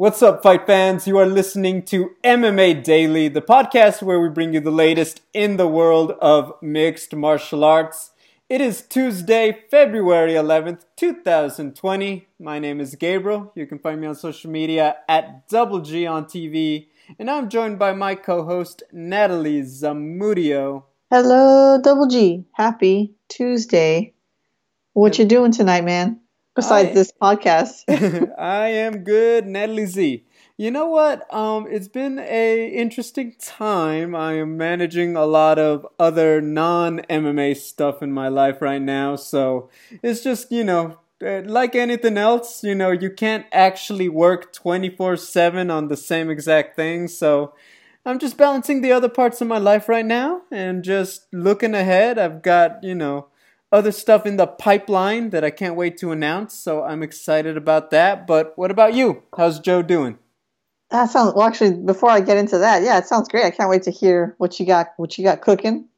What's up, fight fans? You are listening to MMA Daily, the podcast where we bring you the latest in the world of mixed martial arts. It is Tuesday, February 11th, 2020. My name is Gabriel. You can find me on social media at Double G on TV. And I'm joined by my co host, Natalie Zamudio. Hello, Double G. Happy Tuesday. What you doing tonight, man? Besides I- this podcast. I am good, Natalie Z. You know what? Um, it's been a interesting time. I am managing a lot of other non MMA stuff in my life right now, so it's just you know, uh, like anything else, you know, you can't actually work twenty four seven on the same exact thing. So I'm just balancing the other parts of my life right now and just looking ahead. I've got you know other stuff in the pipeline that I can't wait to announce, so I'm excited about that. But what about you? How's Joe doing? that sounds well actually before I get into that, yeah, it sounds great. I can't wait to hear what you got what you got cooking.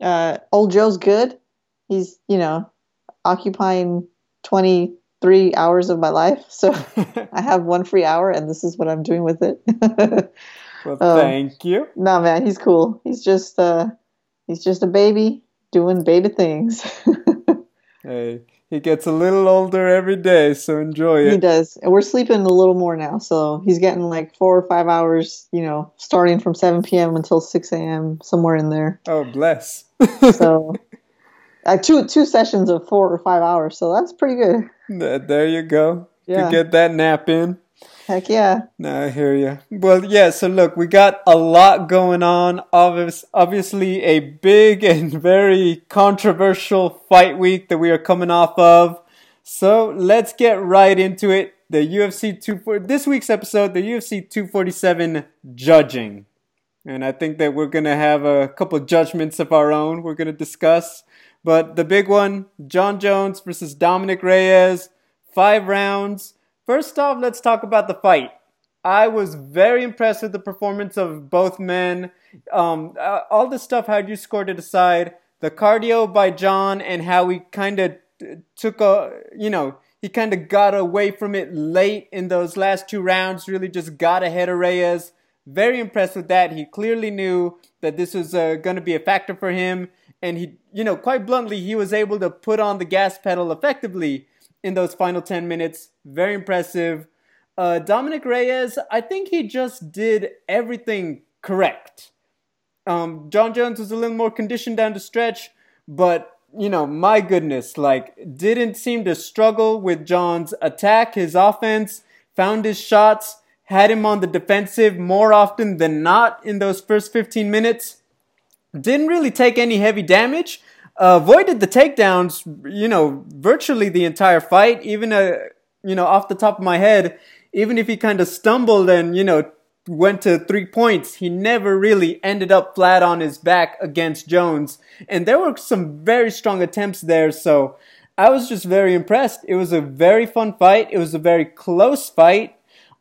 Uh old Joe's good. He's, you know, occupying twenty three hours of my life. So I have one free hour and this is what I'm doing with it. well, Um, thank you. no man, he's cool. He's just uh he's just a baby doing baby things. Hey, he gets a little older every day, so enjoy it. He does. And we're sleeping a little more now. So he's getting like four or five hours, you know, starting from 7 p.m. until 6 a.m., somewhere in there. Oh, bless. So uh, two, two sessions of four or five hours. So that's pretty good. There you go. Yeah. To get that nap in. Heck yeah. No, I hear you. Well, yeah, so look, we got a lot going on. Obvious, obviously, a big and very controversial fight week that we are coming off of. So let's get right into it. The UFC 240, this week's episode, the UFC 247 judging. And I think that we're going to have a couple judgments of our own we're going to discuss. But the big one Jon Jones versus Dominick Reyes, five rounds. First off, let's talk about the fight. I was very impressed with the performance of both men. Um, uh, all the stuff how you scored it aside, the cardio by Jon and how he kind of took a, you know, he kind of got away from it late in those last two rounds. Really, just got ahead of Reyes. Very impressed with that. He clearly knew that this was uh, going to be a factor for him, and he, you know, quite bluntly, he was able to put on the gas pedal effectively in those final 10 minutes. Very impressive. Uh, Dominick Reyes, I think he just did everything correct. Um, Jon Jones was a little more conditioned down the stretch, but you know, my goodness, like, didn't seem to struggle with Jon's attack, his offense, found his shots, had him on the defensive more often than not in those first 15 minutes. Didn't really take any heavy damage. Avoided the takedowns, you know, virtually the entire fight. Even, uh, you know, off the top of my head, even if he kind of stumbled and, you know, went to three points, he never really ended up flat on his back against Jones. And there were some very strong attempts there, so I was just very impressed. It was a very fun fight. It was a very close fight.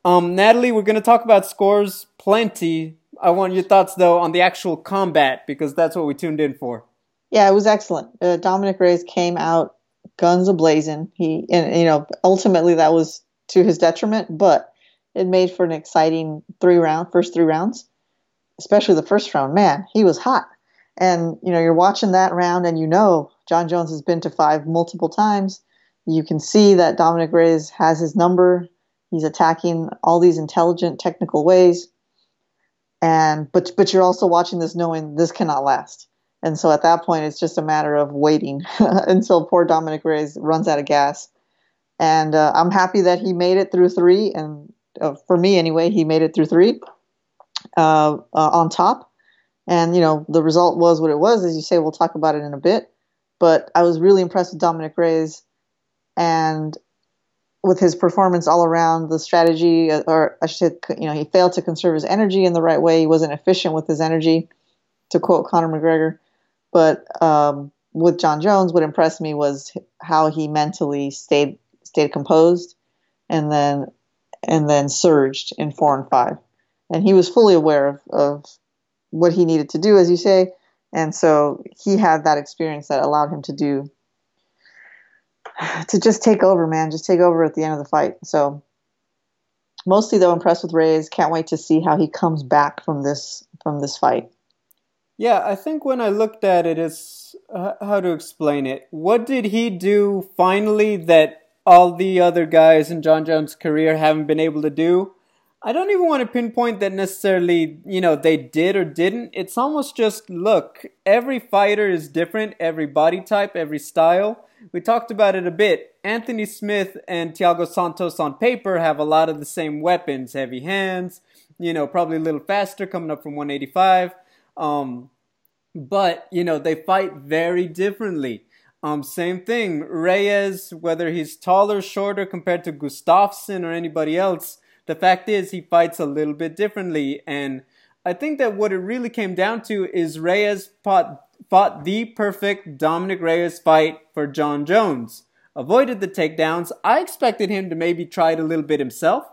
Um, Natalie, we're going to talk about scores plenty. I want your thoughts, though, on the actual combat because that's what we tuned in for. Yeah, it was excellent. Uh, Dominick Reyes came out guns ablazing. He, and you know, ultimately that was to his detriment, but it made for an exciting three round, first three rounds, especially the first round. Man, he was hot. And, you know, you're watching that round and you know Jon Jones has been to five multiple times. You can see that Dominick Reyes has his number. He's attacking all these intelligent technical ways. And but but you're also watching this knowing this cannot last. And so at that point it's just a matter of waiting until poor Dominick Reyes runs out of gas. And uh, I'm happy that he made it through three and uh, for me anyway, he made it through three uh, uh, on top. And you know the result was what it was, as you say. We'll talk about it in a bit. But I was really impressed with Dominick Reyes, and with his performance all around, the strategy, uh, or I should say, you know, he failed to conserve his energy in the right way. He wasn't efficient with his energy, to quote Conor McGregor. But um, with Jon Jones, what impressed me was how he mentally stayed stayed composed, and then and then surged in four and five. And he was fully aware of, of what he needed to do, as you say. And so he had that experience that allowed him to do, to just take over, man, just take over at the end of the fight. So mostly though impressed with Reyes. Can't wait to see how he comes back from this from this fight. Yeah, I think when I looked at it, it's uh, how to explain it. What did he do finally that all the other guys in Jon Jones' career haven't been able to do? I don't even want to pinpoint that necessarily, you know, they did or didn't. It's almost just look, every fighter is different, every body type, every style. We talked about it a bit. Anthony Smith and Thiago Santos on paper have a lot of the same weapons heavy hands, you know, probably a little faster coming up from 185. Um, but, you know, they fight very differently. Um, same thing. Reyes, whether he's taller, shorter compared to Gustafsson or anybody else, the fact is, he fights a little bit differently. And I think that what it really came down to is Reyes fought, fought the perfect Dominick Reyes fight for Jon Jones. Avoided the takedowns. I expected him to maybe try it a little bit himself,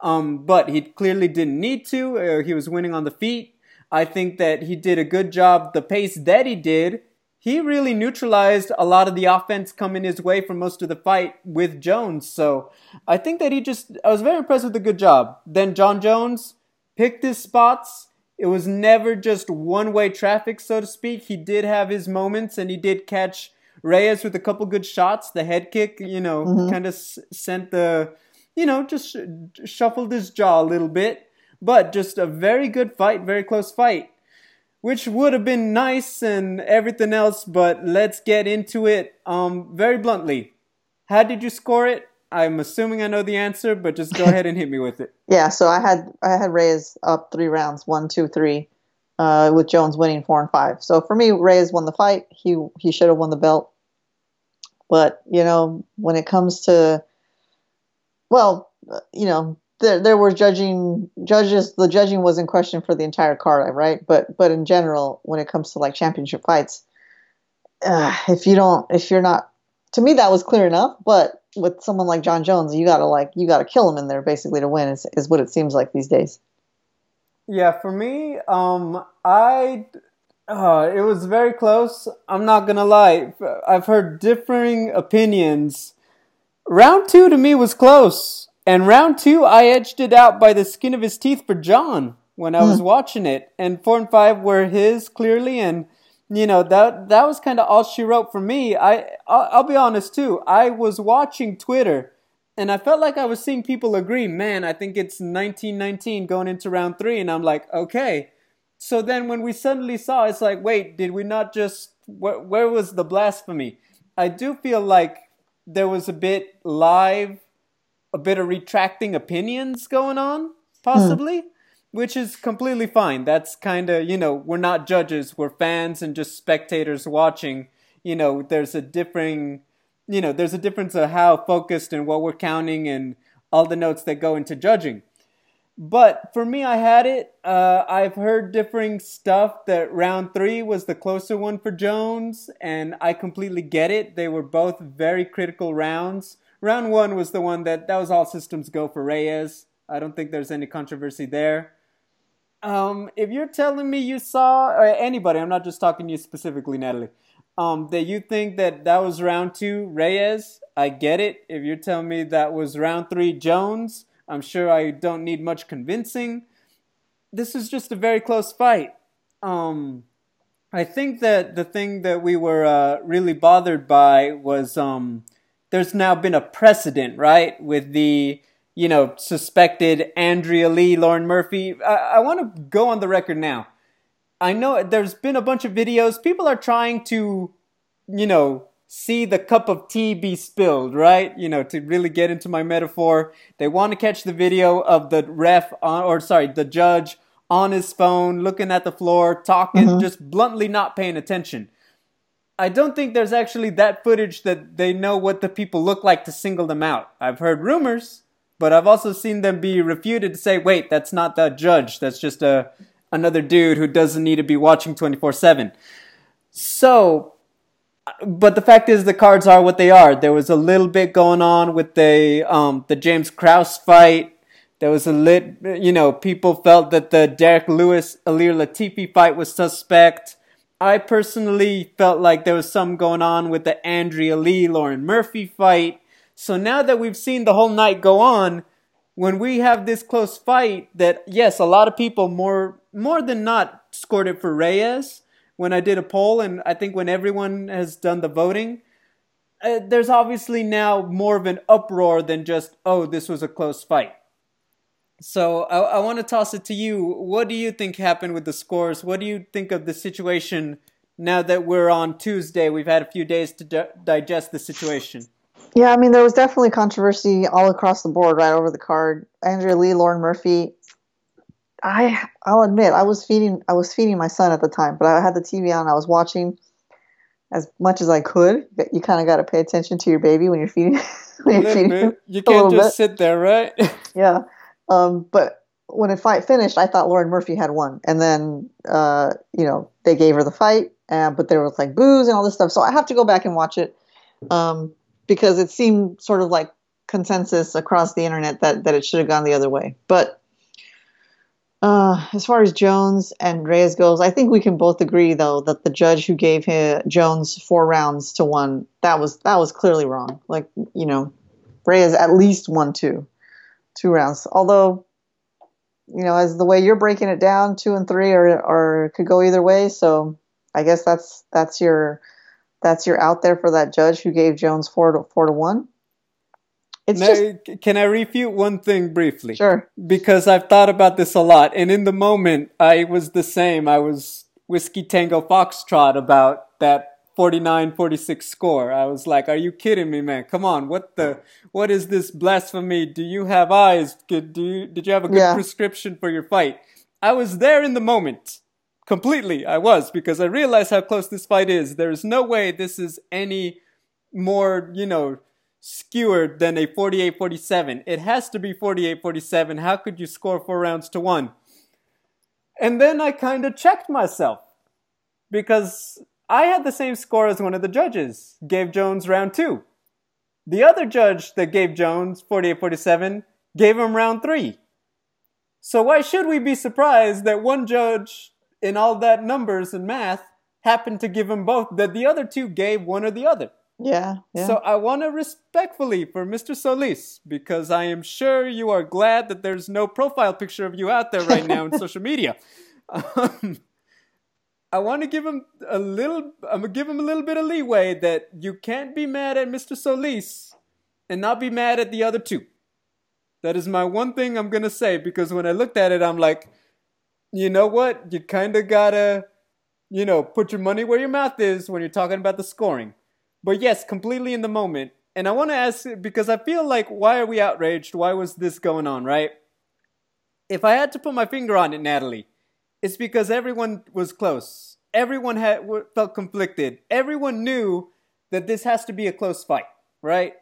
um, but he clearly didn't need to. He was winning on the feet. I think that he did a good job. The pace that he did he really neutralized a lot of the offense coming his way for most of the fight with Jones. So I think that he just, I was very impressed with the good job. Then Jon Jones picked his spots. It was never just one way traffic, so to speak. He did have his moments and he did catch Reyes with a couple good shots. The head kick, you know, mm-hmm. kind of sent the, you know, just shuffled his jaw a little bit. But just a very good fight, very close fight which would have been nice and everything else, but let's get into it. Um, very bluntly, how did you score it? I'm assuming I know the answer, but just go ahead and hit me with it. Yeah, so I had I had Reyes up three rounds, one, two, three, uh, with Jones winning four and five. So for me, Reyes won the fight. He he should have won the belt. But you know, when it comes to, well, you know, there there were judging judges. The judging was in question for the entire card, right? But but in general, when it comes to like championship fights, uh, if you don't, if you're not, to me that was clear enough. But with someone like Jon Jones, you gotta like you gotta kill him in there basically to win. Is is what it seems like these days. Yeah, for me, um, I uh, it was very close. I'm not gonna lie. I've heard differing opinions. Round two to me was close. And round two, I edged it out by the skin of his teeth for Jon when I was hmm. watching it. And four and five were his clearly, and you know that that was kind of all she wrote for me. I I'll, I'll be honest too. I was watching Twitter, and I felt like I was seeing people agree. Man, I think it's 1919 going into round three, and I'm like, okay. So then when we suddenly saw, it's like, wait, did we not just? Where, where was the blasphemy? I do feel like there was a bit live a bit of retracting opinions going on, possibly, mm. which is completely fine. That's kind of, you know, we're not judges, we're fans and just spectators watching. You know, there's a differing, you know, there's a difference of how focused and what we're counting and all the notes that go into judging. But for me, I had it. Uh, I've heard differing stuff that round three was the closer one for Jones, and I completely get it. They were both very critical rounds round one was the one that that was all systems go for Reyes. I don't think there's any controversy there. Um, if you're telling me you saw or anybody, I'm not just talking to you specifically, Natalie, um, that you think that that was round two Reyes, I get it. If you're telling me that was round three Jones, I'm sure I don't need much convincing. This is just a very close fight. Um, I think that the thing that we were uh, really bothered by was um, there's now been a precedent, right, with the you know suspected Andrea Lee, Lauren Murphy. I, I want to go on the record now. I know there's been a bunch of videos. People are trying to, you know, see the cup of tea be spilled, right? You know, to really get into my metaphor. They want to catch the video of the ref on, or sorry, the judge on his phone, looking at the floor, talking, mm-hmm. just bluntly not paying attention. I don't think there's actually that footage that they know what the people look like to single them out. I've heard rumors, but I've also seen them be refuted to say, wait, that's not the judge. That's just a another dude who doesn't need to be watching 24/7. So, but the fact is the cards are what they are. There was a little bit going on with the um, the James Krause fight. There was a lit, you know, people felt that the Derrick Lewis Ilir Latifi fight was suspect. I personally felt like there was some going on with the Andrea Lee Lauren Murphy fight. So now that we've seen the whole night go on, when we have this close fight that yes, a lot of people more more than not scored it for Reyes when I did a poll, and I think when everyone has done the voting, uh, there's obviously now more of an uproar than just oh this was a close fight. So I, I want to toss it to you. What do you think happened with the scores? What do you think of the situation now that we're on Tuesday? We've had a few days to di- digest the situation. Yeah, I mean, there was definitely controversy all across the board, right over the card. Andrea Lee, Lauren Murphy. I I'll admit I was feeding I was feeding my son at the time, but I had the TV on. I was watching as much as I could. You kind of got to pay attention to your baby when you're feeding. when you're feeding you can't just bit. sit there, right? yeah, um, but when the fight finished, I thought Lauren Murphy had won, and then uh, you know they gave her the fight, but there was like booze and all this stuff. So I have to go back and watch it. Um, because it seemed sort of like consensus across the internet that, that it should have gone the other way. But uh, as far as Jones and Reyes goes, I think we can both agree though that the judge who gave him, Jones four rounds to one that was that was clearly wrong. Like you know, Reyes at least won two, two rounds. Although you know, as the way you're breaking it down, two and three are, or could go either way. So I guess that's that's your that's your out there for that judge who gave Jones four to four to one. It's now, just, can I refute one thing briefly? Sure. Because I've thought about this a lot, and in the moment, I was the same. I was whiskey tango foxtrot about that 49-46 score. I was like, "Are you kidding me, man? Come on! What the? What is this blasphemy? Do you have eyes? Did you did you have a good yeah. prescription for your fight?" I was there in the moment completely. I was because I realized how close this fight is. There's no way this is any more, you know, skewered than a 48-47. It has to be 48-47. How could you score four rounds to one? And then I kind of checked myself because I had the same score as one of the judges, gave Jones round two. The other judge that gave Jones 48-47 gave him round three. So why should we be surprised that one judge in all that numbers and math happened to give him both that the other two gave one or the other. Yeah, yeah. So I want to respectfully for Mr. Solis because I am sure you are glad that there's no profile picture of you out there right now in social media. Um, I want to give him a little. I'm gonna give him a little bit of leeway that you can't be mad at Mr. Solis and not be mad at the other two. That is my one thing I'm gonna say because when I looked at it, I'm like, you know what? You kind of gotta, you know, put your money where your mouth is when you're talking about the scoring. But yes, completely in the moment. And I want to ask because I feel like, why are we outraged? Why was this going on, right? If I had to put my finger on it, Natalie, it's because everyone was close. Everyone had felt conflicted. Everyone knew that this has to be a close fight, right?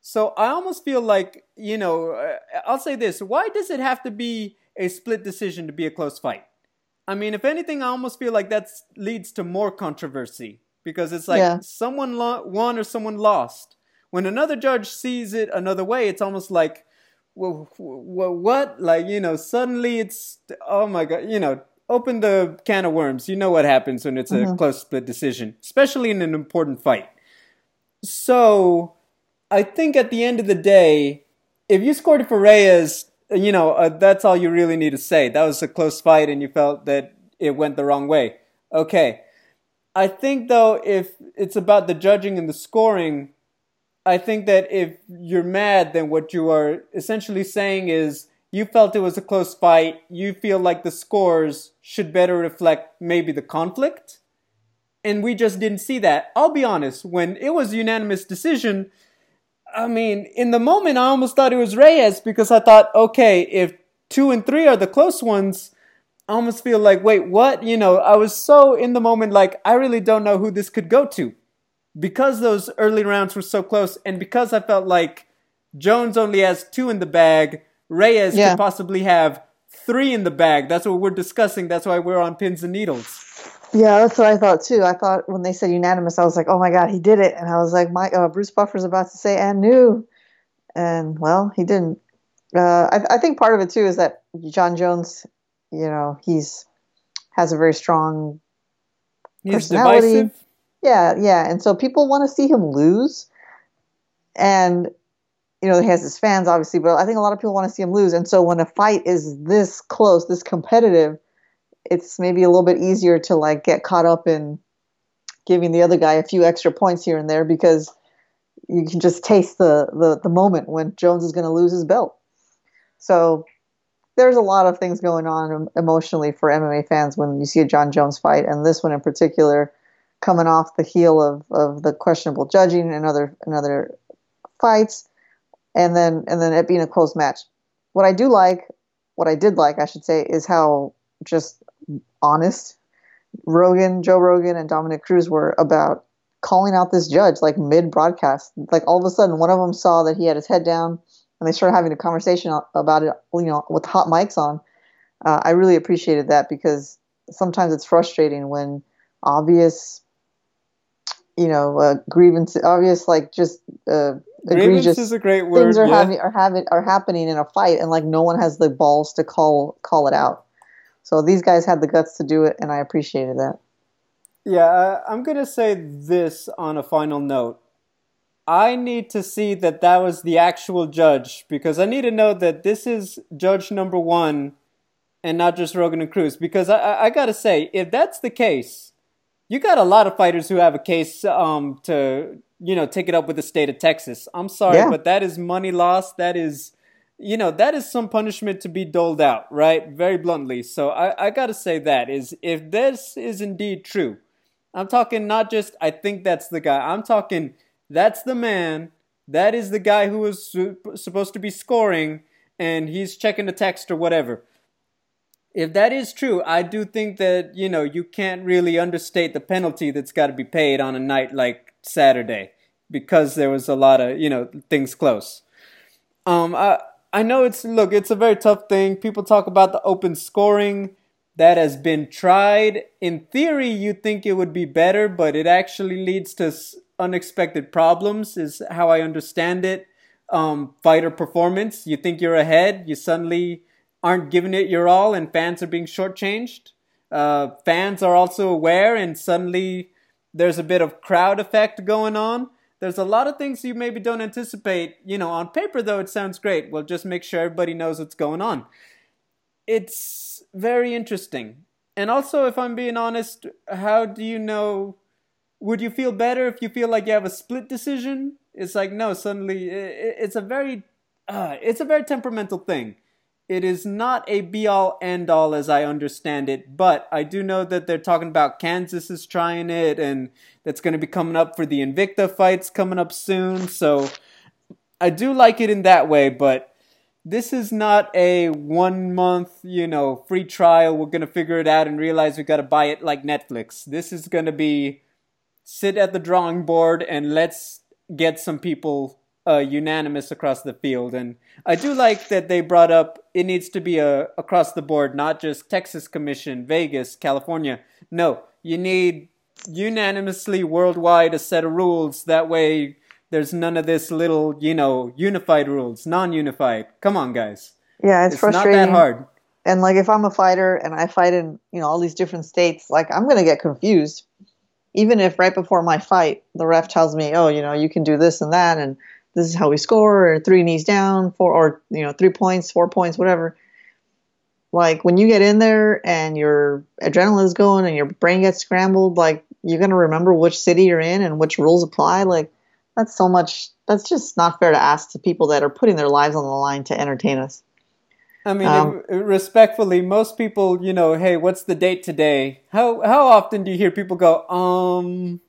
So I almost feel like, you know, uh, I'll say this: Why does it have to be a split decision to be a close fight. I mean, if anything, I almost feel like that leads to more controversy because it's like yeah. someone lo- won or someone lost. When another judge sees it another way, it's almost like, well, well, what? Like, you know, suddenly it's, oh my God, you know, open the can of worms. You know what happens when it's mm-hmm. a close split decision, especially in an important fight. So I think at the end of the day, if you scored for Reyes, you know, uh, that's all you really need to say. That was a close fight and you felt that it went the wrong way. Okay. I think, though, if it's about the judging and the scoring, I think that if you're mad, then what you are essentially saying is you felt it was a close fight. You feel like the scores should better reflect maybe the conflict. And we just didn't see that. I'll be honest, when it was a unanimous decision, I mean, in the moment, I almost thought it was Reyes because I thought, okay, if two and three are the close ones, I almost feel like, wait, what? You know, I was so in the moment, like, I really don't know who this could go to. Because those early rounds were so close, and because I felt like Jones only has two in the bag, Reyes yeah. could possibly have three in the bag. That's what we're discussing. That's why we're on pins and needles. Yeah, that's what I thought too. I thought when they said unanimous, I was like, "Oh my god, he did it!" And I was like, "My uh, Bruce Buffer's about to say and new," and well, he didn't. Uh, I, I, think part of it too is that Jon Jones, you know, he's has a very strong he's personality. Divisive. Yeah, yeah, and so people want to see him lose, and you know, he has his fans obviously, but I think a lot of people want to see him lose. And so when a fight is this close, this competitive, it's maybe a little bit easier to like get caught up in giving the other guy a few extra points here and there because you can just taste the the, the moment when Jones is going to lose his belt. So there's a lot of things going on emotionally for MMA fans when you see a Jon Jones fight, and this one in particular, coming off the heel of, of the questionable judging and other and other fights, and then and then it being a close match. What I do like, what I did like, I should say, is how just honest Rogan, Joe Rogan, and Dominick Cruz were about calling out this judge like mid broadcast. Like all of a sudden, one of them saw that he had his head down, and they started having a conversation about it. You know, with hot mics on. Uh, I really appreciated that because sometimes it's frustrating when obvious, you know, uh, grievance, obvious like just uh, egregious is a great word. Things are yeah. having are having are happening in a fight, and like no one has the balls to call call it out. So these guys had the guts to do it, and I appreciated that. Yeah, uh, I'm going to say this on a final note. I need to see that that was the actual judge because I need to know that this is judge number one and not just Rogan and Cruz. Because I, I, I got to say, if that's the case, you got a lot of fighters who have a case um, to, you know, take it up with the state of Texas. I'm sorry, yeah. but that is money lost. That is you know that is some punishment to be doled out right very bluntly so i, I gotta say that is if this is indeed true i'm talking not just i think that's the guy i'm talking that's the man that is the guy who was su- supposed to be scoring and he's checking the text or whatever if that is true i do think that you know you can't really understate the penalty that's got to be paid on a night like saturday because there was a lot of you know things close um, I, I know it's look, it's a very tough thing. People talk about the open scoring that has been tried. In theory, you think it would be better, but it actually leads to unexpected problems. Is how I understand it. Um, fighter performance. You think you're ahead, you suddenly aren't giving it your all, and fans are being shortchanged. Uh, fans are also aware, and suddenly there's a bit of crowd effect going on. There's a lot of things you maybe don't anticipate. You know, on paper though, it sounds great. Well, just make sure everybody knows what's going on. It's very interesting. And also, if I'm being honest, how do you know? Would you feel better if you feel like you have a split decision? It's like no. Suddenly, it's a very, uh, it's a very temperamental thing. It is not a be all end all as I understand it, but I do know that they're talking about Kansas is trying it and that's going to be coming up for the Invicta fights coming up soon. So I do like it in that way, but this is not a one month, you know, free trial. We're going to figure it out and realize we got to buy it like Netflix. This is going to be sit at the drawing board and let's get some people uh, unanimous across the field. And I do like that they brought up it needs to be a across the board, not just Texas Commission, Vegas, California. No, you need unanimously worldwide a set of rules. That way, there's none of this little, you know, unified rules, non-unified. Come on, guys. Yeah, it's, it's frustrating. not that hard. And like, if I'm a fighter and I fight in, you know, all these different states, like I'm gonna get confused. Even if right before my fight, the ref tells me, "Oh, you know, you can do this and that," and this is how we score, or three knees down, four, or you know, three points, four points, whatever. Like when you get in there and your adrenaline is going and your brain gets scrambled, like you're gonna remember which city you're in and which rules apply. Like that's so much. That's just not fair to ask to people that are putting their lives on the line to entertain us. I mean, um, respectfully, most people, you know, hey, what's the date today? How how often do you hear people go, um,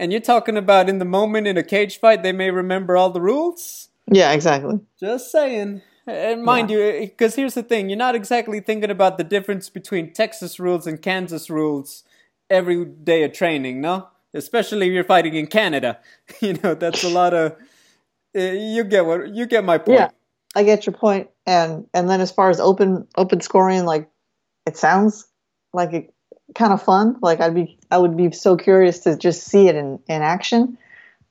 and you're talking about in the moment in a cage fight, they may remember all the rules. Yeah, exactly. Just saying. And mind yeah. you, because here's the thing: you're not exactly thinking about the difference between Texas rules and Kansas rules every day of training, no? Especially if you're fighting in Canada. you know, that's a lot of. Uh, you get what you get my point. Yeah, I get your point. And and then as far as open open scoring, like it sounds like it kind of fun. Like I'd be, I would be so curious to just see it in, in action.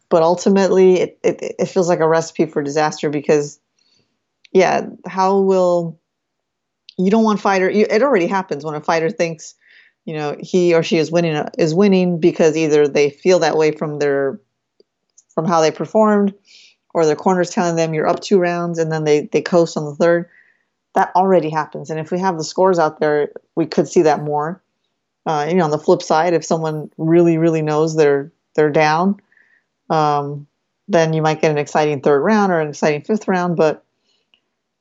But ultimately, it, it, it feels like a recipe for disaster because, yeah, how will you don't want fighter? You, it already happens when a fighter thinks, you know, he or she is winning is winning because either they feel that way from their from how they performed, or their corner's telling them you're up two rounds and then they, they coast on the third. That already happens. And if we have the scores out there, we could see that more. Uh, you know, on the flip side, if someone really, really knows they're they're down, um, then you might get an exciting third round or an exciting fifth round. But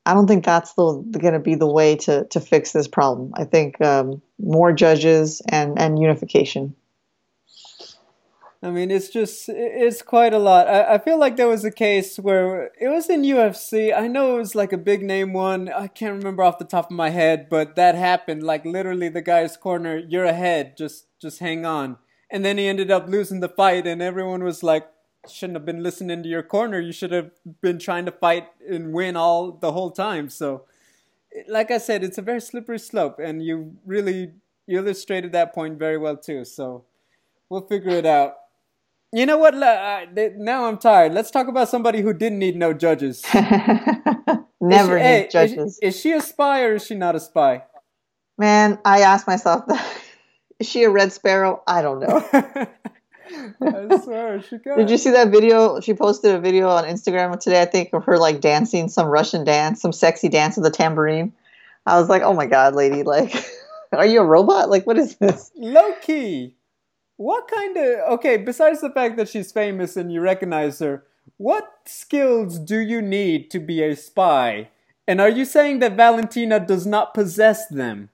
I don't think that's going to be the way to to fix this problem. I think um, more judges and and unification. I mean, it's just, it's quite a lot. I, I feel like there was a case where it was in UFC. I know it was like a big name one. I can't remember off the top of my head, but that happened. Like literally the guy's corner, you're ahead, just, just hang on. And then he ended up losing the fight and everyone was like, shouldn't have been listening to your corner. You should have been trying to fight and win all the whole time. So, like I said, it's a very slippery slope and you really, illustrated that point very well too. So, we'll figure it out. You know what? Now I'm tired. Let's talk about somebody who didn't need no judges. Never she, need hey, judges. Is, is, she a spy or is she not a spy? Man, I asked myself that. Is she a red sparrow? I don't know. I swear, she got. Did you see that video? She posted a video on Instagram today, I think, of her like dancing some Russian dance, some sexy dance with a tambourine. I was like, oh my god, lady, like, are you a robot? Like, what is this? Low key. What kind of okay? Besides the fact that she's famous and you recognize her, what skills do you need to be a spy? And are you saying that Valentina does not possess them?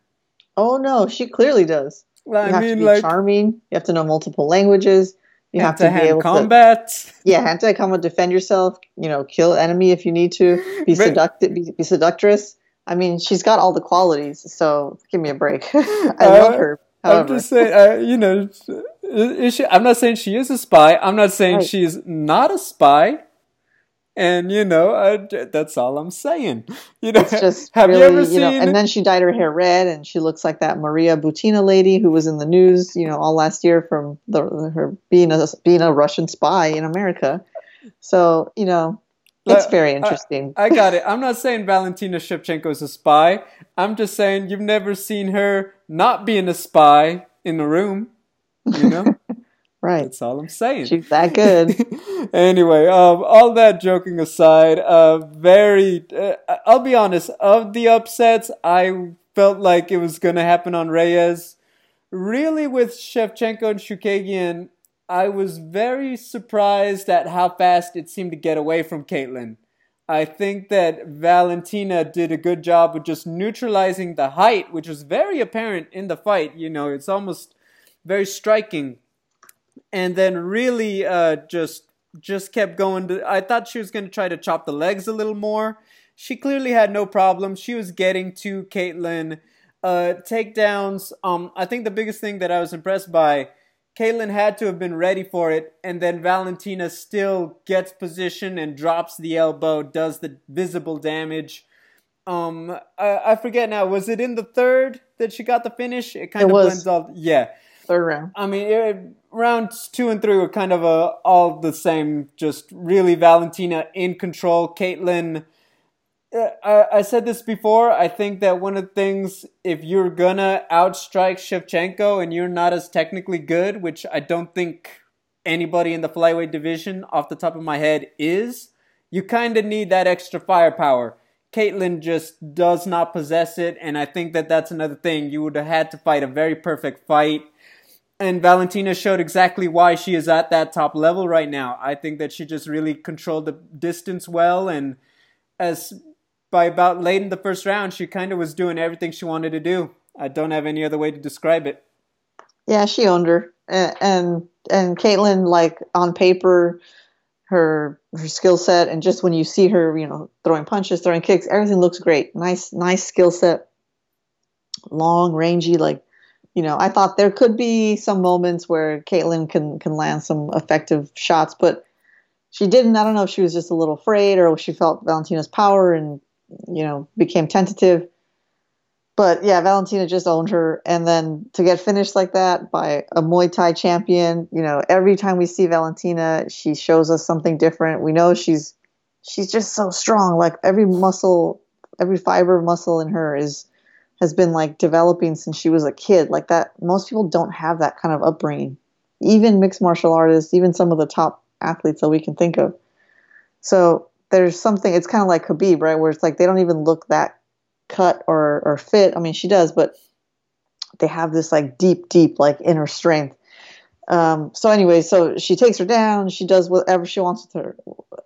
Oh no, she clearly does. Well, you I have mean, to be like charming. You have to know multiple languages. You have, to be able combat. to yeah, hand to combat, defend yourself. You know, kill enemy if you need to. Be seductive, be, be seductress. I mean, she's got all the qualities. So give me a break. I Uh, love her. I'm just saying, uh, you know, she, I'm not saying she is a spy. I'm not saying Right. she's not a spy. And you know, I, that's all I'm saying. You know, it's just have really, you ever you seen? know, and then she dyed her hair red, and she looks like that Maria Butina lady who was in the news, you know, all last year from the her being a being a Russian spy in America. So you know, it's very I- interesting. I got it. I'm not saying Valentina Shevchenko is a spy. I'm just saying you've never seen her not being a spy in the room. You know, right? that's all I'm saying. She's that good. anyway, um, all that joking aside, uh, very. Uh, I'll be honest. Of the upsets, I felt like it was going to happen on Reyes. Really, with Shevchenko and Chookagian, I was very surprised at how fast it seemed to get away from Katlyn. I think that Valentina did a good job with just neutralizing the height, which was very apparent in the fight. You know, it's almost very striking and then really uh, just just kept going. To, I thought she was going to try to chop the legs a little more. She clearly had no problem. She was getting to Katlyn. Uh, takedowns. Um, I think the biggest thing that I was impressed by, Katlyn had to have been ready for it, and then Valentina still gets position and drops the elbow, does the visible damage. Um, I, I forget now. Was it in the third that she got the finish? It kind It of was. blends all. Yeah. Third round. I mean, it, rounds two and three were kind of uh all the same. Just really Valentina in control. Katlyn I, said this before. I think that one of the things, if you're gonna outstrike Shevchenko and you're not as technically good, which I don't think anybody in the flyweight division off the top of my head is, you kind of need that extra firepower. Katlyn just does not possess it, and I think that that's another thing. You would have had to fight a very perfect fight and Valentina showed exactly why she is at that top level right now. I think that she just really controlled the distance well, and as by about late in the first round, she kind of was doing everything she wanted to do. I don't have any other way to describe it. Yeah, she owned her, and and, and Katlyn, like on paper, her her skill set, and just when you see her, you know, throwing punches, throwing kicks, everything looks great. Nice, nice skill set. Long, rangy, like you know, I thought there could be some moments where Katlyn can can land some effective shots, but she didn't. I don't know if she was just a little afraid or she felt Valentina's power and you know became tentative. But yeah, Valentina just owned her, and then to get finished like that by a Muay Thai champion, you know, every time we see Valentina, she shows us something different. We know she's she's just so strong. Like every muscle, every fiber of muscle in her is has been like developing since she was a kid. Like that, most people don't have that kind of upbringing. Even mixed martial artists, even some of the top athletes that we can think of. So there's something. It's kind of like Khabib, right? Where it's like they don't even look that cut or or fit. I mean, she does, but they have this like deep, deep like inner strength. Um, so anyway, so she takes her down. She does whatever she wants with her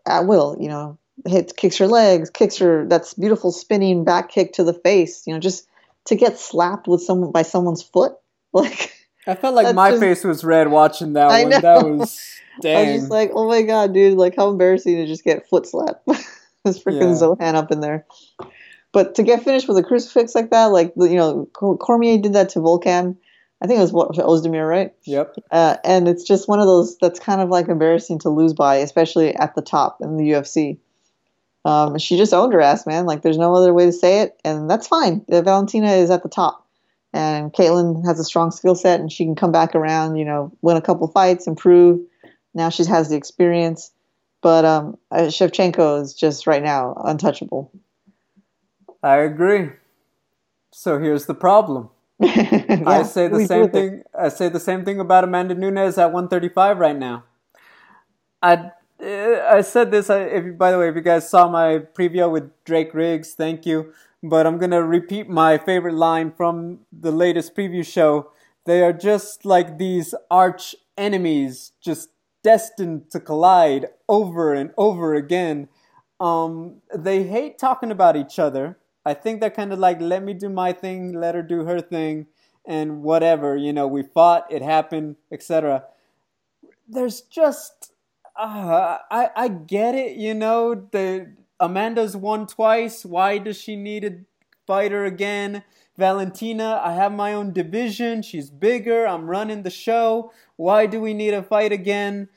at will. You know, hits, kicks her legs, kicks her. That's beautiful spinning back kick to the face. You know, just to get slapped with someone by someone's foot. Like I felt like That's my just- face was red watching that I one. know. That was I dang. was just like, oh my god, dude! Like how embarrassing to just get foot slapped. This freaking Yeah. Zohan up in there. But to get finished with a crucifix like that, like you know, Cormier did that to Volkan. I think it was what Ozdemir, right? yep. Uh, and it's just one of those that's kind of like embarrassing to lose by, especially at the top in the UFC. Um, she just owned her ass, man. Like there's no other way to say it, and that's fine. Uh, Valentina is at the top, and Katlyn has a strong skill set, and she can come back around. You know, win a couple fights, improve. Now she has the experience, but um, uh, Shevchenko is just right now untouchable. I agree. So here's the problem. I say the same do it. thing. I say the same thing about Amanda Nunes at 135 right now. I uh, I said this. I, if by the way, if you guys saw my preview with Drake Riggs, thank you. But I'm gonna repeat my favorite line from the latest preview show. They are just like these arch enemies, just destined to collide over and over again. Um, they hate talking about each other. I think they're kind of like, let me do my thing, let her do her thing, and whatever. You know, we fought, it happened, etc. There's just, uh, I I get it. You know, the Amanda's won twice. Why does she need a fighter again? Valentina, I have my own division. She's bigger. I'm running the show. Why do we need a fight again?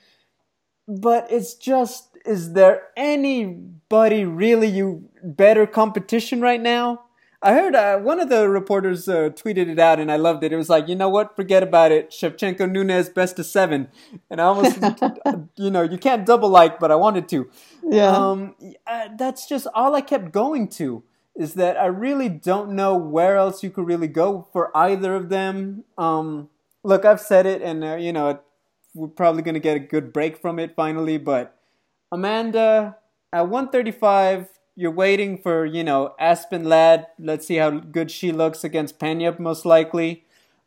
but it's just is there anybody really you better competition right now i heard uh, one of the reporters uh, tweeted it out and i loved it it was like you know what forget about it shevchenko nunes best of seven and i almost you know you can't double like but i wanted to Yeah. um, uh, that's just all I kept going to is that I really don't know where else you could really go for either of them. Um, look, I've said it, and uh, you know we're probably gonna get a good break from it finally. But Amanda at 135, you're waiting for you know Aspen Ladd. Let's see how good she looks against Pena, most likely.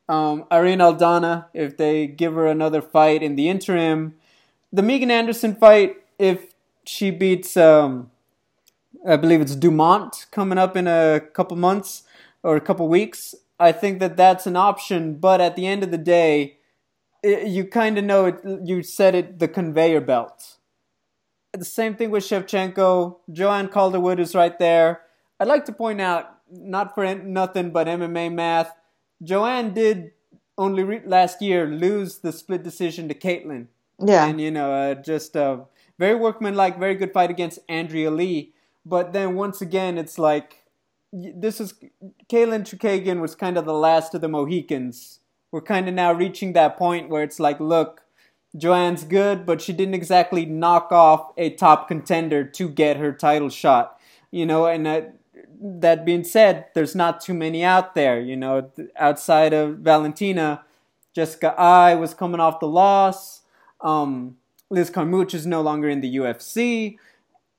Um, Irene Aldana, if they give her another fight in the interim, the Megan Anderson fight, if she beats, um, I believe it's Dumont coming up in a couple months or a couple weeks, I think that that's an option. But at the end of the day, it, you kind of know it. You said it, the conveyor belt. The same thing with Shevchenko. Joanne Calderwood is right there. I'd like to point out, not for nothing but MMA math, Joanne did only re- last year lose the split decision to Katlyn. yeah. And, you know, uh, just a very workmanlike, very good fight against Andrea Lee. But then once again, it's like this is Katlyn Chookagian was kind of the last of the Mohicans. We're kind of now reaching that point where it's like, look, Joanne's good, but she didn't exactly knock off a top contender to get her title shot. You know, and that, being said, there's not too many out there. You know, outside of Valentina, Jessica Eye was coming off the loss. Um, Liz Carmouche is no longer in the UFC.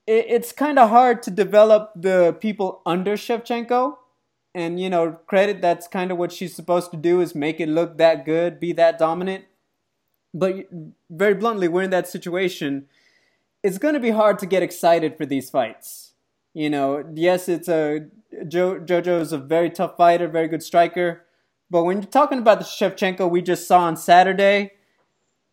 It, it's kind of hard to develop the people under Shevchenko. And, you know, credit that's kind of what she's supposed to do is make it look that good, be that dominant. But very bluntly, we're in that situation. It's going to be hard to get excited for these fights. You know, yes, it's a jo- JoJo is a very tough fighter, very good striker. But when you're talking about the Shevchenko we just saw on Saturday,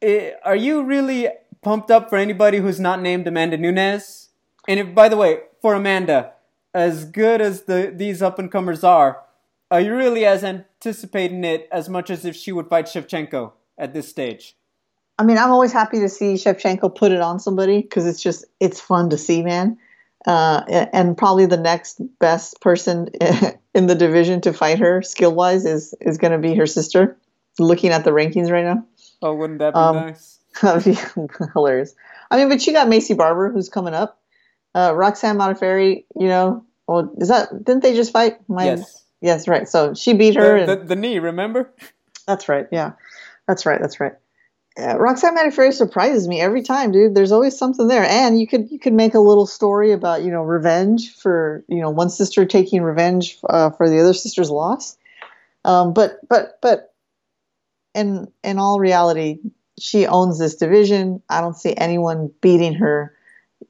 it, are you really pumped up for anybody who's not named Amanda Nunes? And if, by the way, for Amanda, as good as the these up and comers are, are you really as anticipating it as much as if she would fight Shevchenko at this stage? I mean, I'm always happy to see Shevchenko put it on somebody because it's just it's fun to see, man. Uh, and probably the next best person in the division to fight her skill wise is is going to be her sister. Looking at the rankings right now, Oh, wouldn't that be Um, nice? that'd be hilarious. I mean, but she got Maycee Barber, who's coming up. Uh, Roxanne Modafferi, you know, well, is that didn't they just fight? My, yes. yes, right. So she beat her. The, and, the, the knee, remember? That's right. Yeah, that's right. That's right. Uh, Roxanne Modafferi surprises me every time, dude. There's always something there, and you could you could make a little story about you know revenge for you know one sister taking revenge uh, for the other sister's loss. Um, but but but in in all reality, she owns this division. I don't see anyone beating her.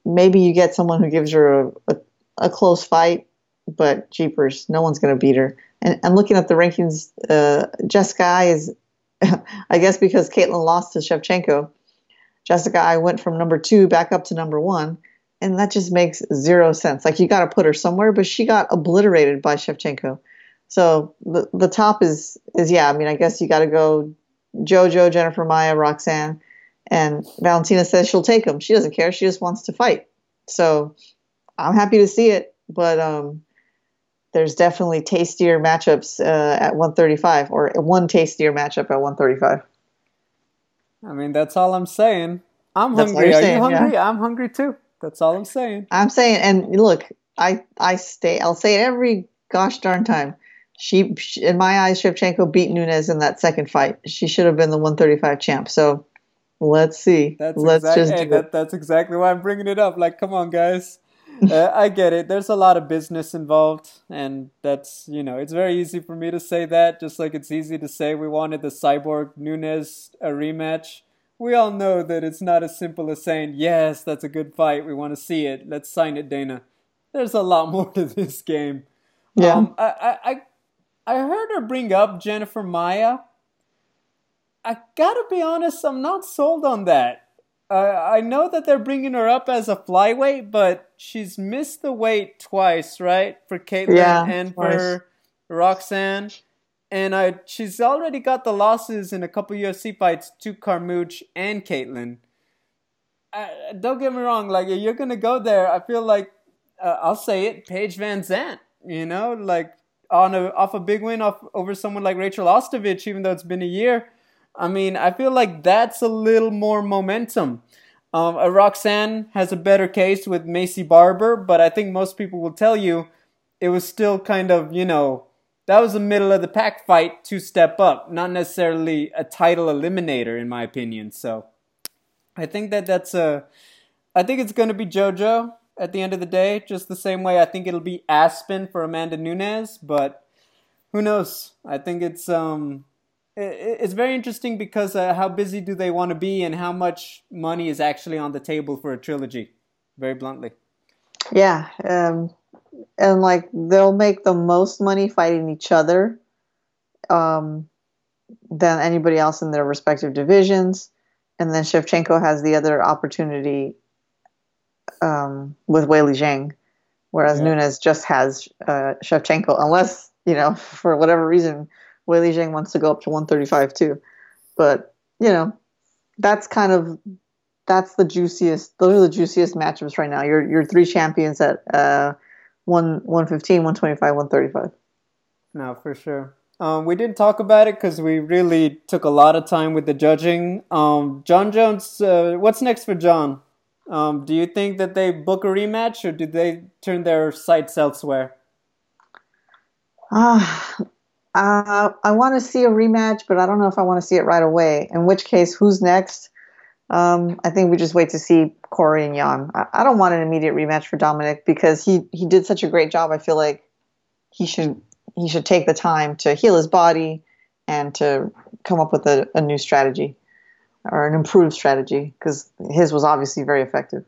Maybe you get someone who gives her a, a, a close fight, but jeepers, no one's going to beat her. And, and looking at the rankings, uh, Jessica Eye is I guess because Katlyn lost to Shevchenko, Jessica Eye went from number two back up to number one, and that just makes zero sense. Like you got to put her somewhere, but she got obliterated by Shevchenko. So the the top is is yeah. I mean, I guess you got to go JoJo, Jennifer Maia, Roxanne, and Valentina says she'll take them. She doesn't care. She just wants to fight. So I'm happy to see it, but um, there's definitely tastier matchups uh, at 135 or one tastier matchup at 135. I mean, that's all I'm saying. I'm that's hungry. Are saying, you hungry? Yeah. I'm hungry too. That's all I'm saying. I'm saying, and look, I I stay. I'll say it every gosh darn time. She, in my eyes, Shevchenko beat Nunes in that second fight. She should have been the 135 champ. So let's see. That's let's exactly, just hey, that, that's exactly why I'm bringing it up. Like, come on, guys uh, I get it. There's a lot of business involved, and that's you know it's very easy for me to say that, just like it's easy to say we wanted the Cyborg Nunes a rematch. We all know that it's not as simple as saying yes, that's a good fight. We want to see it. Let's sign it, Dana. There's a lot more to this game. Yeah. Um, I, I I heard her bring up Jennifer Maia. I gotta be honest, I'm not sold on that. Uh, I know that they're bringing her up as a flyweight, but she's missed the weight twice, right? For Katlyn yeah, and twice. for Roxanne. And I, she's already got the losses in a couple UFC fights to Carmouche and. Uh, don't get me wrong, like you're gonna go there. I feel like uh, I'll say it, Paige VanZant. You know, like on a off a big win off over someone like Rachel Ostovich, even though it's been a year. I mean, I feel like that's a little more momentum. Um, Roxanne has a better case with Maycee Barber, but I think most people will tell you it was still kind of, you know, that was a middle of the pack fight to step up, not necessarily a title eliminator, in my opinion. So I think that that's a, I think it's going to be JoJo at the end of the day, just the same way I think it'll be Aspen for Amanda Nunes, but who knows? I think it's, um, it's very interesting because uh, how busy do they want to be and how much money is actually on the table for a trilogy? Very bluntly. Yeah um, and like they'll make the most money fighting each other um, than anybody else in their respective divisions. And then Shevchenko has the other opportunity um, with Weili Zhang whereas yeah. Nunes just has uh, Shevchenko unless you know for whatever reason Weili Zhang wants to go up to 135 too. But, you know, that's kind of that's the juiciest those are the juiciest matchups right now. Your your three champions at uh 1 115, 125, 135. No, for sure. Um, we didn't talk about it because we really took a lot of time with the judging. Um, Jon Jones, uh, what's next for Jon? Um, do you think that they book a rematch or do they turn their sights elsewhere? Ah, uh, I want to see a rematch, but I don't know if I want to see it right away. In which case, who's next? Um, I think we just wait to see Corey and Jan. I, I, don't want an immediate rematch for Dominick because he he did such a great job. I feel like he should he should take the time to heal his body and to come up with a, a new strategy or an improved strategy because his was obviously very effective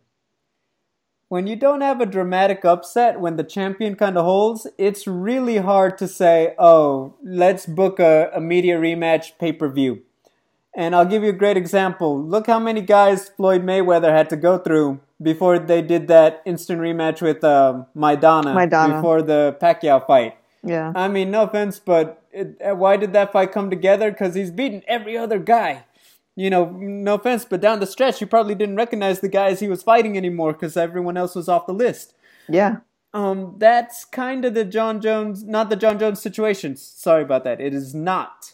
when you don't have a dramatic upset when the champion kind of holds, it's really hard to say, oh, let's book a, a media rematch pay per view. And I'll give you a great example. Look how many guys Floyd Mayweather had to go through before they did that instant rematch with uh, Maidana, Maidana before the Pacquiao fight. Yeah. I mean, no offense, but it, why did that fight come together? Because he's beaten every other guy you know, no offense, but down the stretch, you probably didn't recognize the guys he was fighting anymore because everyone else was off the list. Yeah. Um, that's kind of the Jon Jones, not the Jon Jones situation. Sorry about that. It is not.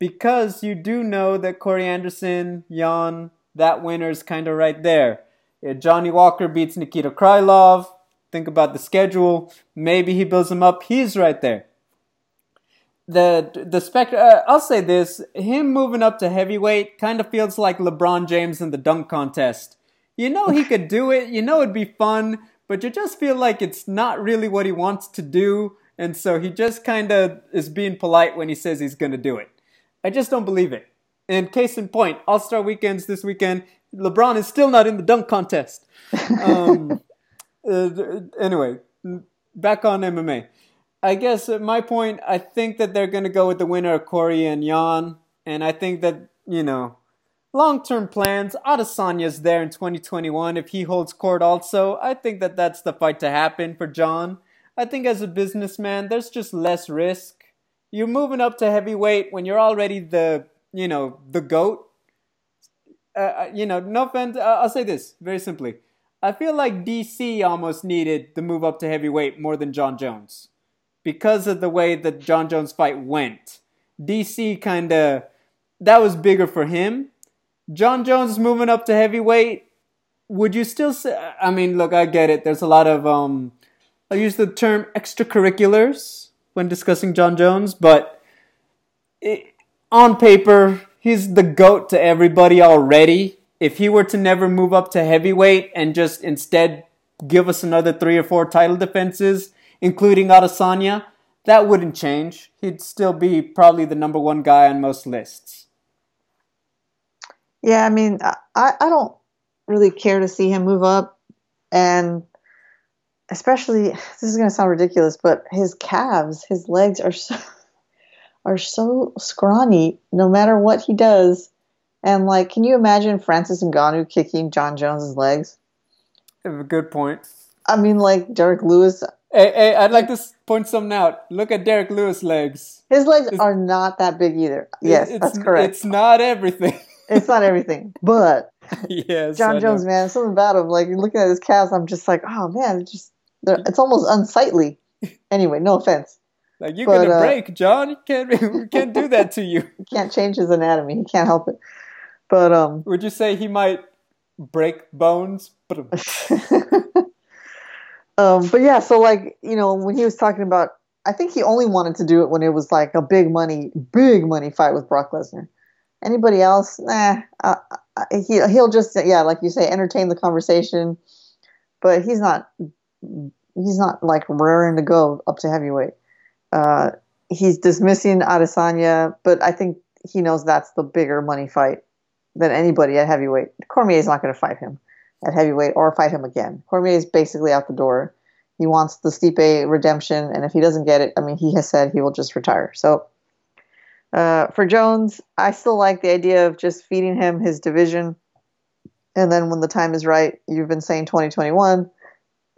Because you do know that Corey Anderson, Jan, that winner's kind of right there. If Johnny Walker beats Nikita Krylov, think about the schedule. Maybe he builds him up. He's right there. The the spec. Uh, I'll say this: him moving up to heavyweight kind of feels like LeBron James in the dunk contest. You know he could do it. You know it'd be fun, but you just feel like it's not really what he wants to do, and so he just kind of is being polite when he says he's going to do it. I just don't believe it. And case in point, All Star weekends this weekend. LeBron is still not in the dunk contest. Um, uh, anyway, back on MMA. I guess at my point, I think that they're going to go with the winner of Corey and Jan. And I think that, you know, long term plans, Adesanya's there in 2021. If he holds court also, I think that that's the fight to happen for Jon. I think as a businessman, there's just less risk. You're moving up to heavyweight when you're already the, you know, the GOAT. Uh, uh you know, no offense, I'll say this very simply. I feel like DC almost needed the move up to heavyweight more than Jon Jones because of the way that Jon Jones fight went. DC kind of that was bigger for him. Jon Jones moving up to heavyweight. Would you still say? I mean, look, I get it. There's a lot of um, I use the term extracurriculars when discussing Jon Jones, but it, on paper, he's the goat to everybody already if he were to never move up to heavyweight and just instead give us another three or four title defenses, including Adesanya, that wouldn't change. He'd still be probably the number one guy on most lists. Yeah, I mean, I, I don't really care to see him move up. And especially, this is going to sound ridiculous, but his calves, his legs are so, are so scrawny no matter what he does and like, can you imagine Francis Ngannou kicking Jon Jones's legs? a good point. I mean, like Derrick Lewis. Hey, hey, I'd like to point something out. Look at Derrick Lewis' legs. His legs it's, are not that big either. Yes, that's correct. It's not everything. it's not everything, but yes, Jon Jones, man, something about him. Like looking at his calves, I'm just like, oh man, it's just it's almost unsightly. Anyway, no offense. Like you're but, gonna uh, break, Jon. You can't we can't do that to you. you can't change his anatomy. He can't help it. But um, would you say he might break bones? Um, but yeah, so like you know when he was talking about, I think he only wanted to do it when it was like a big money, big money fight with Brock Lesnar. Anybody else, nah, uh, uh he he'll just yeah, like you say, entertain the conversation, but he's not he's not like raring to go up to heavyweight. Uh, he's dismissing Adesanya, but I think he knows that's the bigger money fight than anybody at heavyweight. Cormier is not going to fight him at heavyweight or fight him again. Cormier is basically out the door. He wants the Stipe redemption, and if he doesn't get it, I mean, he has said he will just retire. So uh, for Jones, I still like the idea of just feeding him his division, and then when the time is right, you've been saying 2021,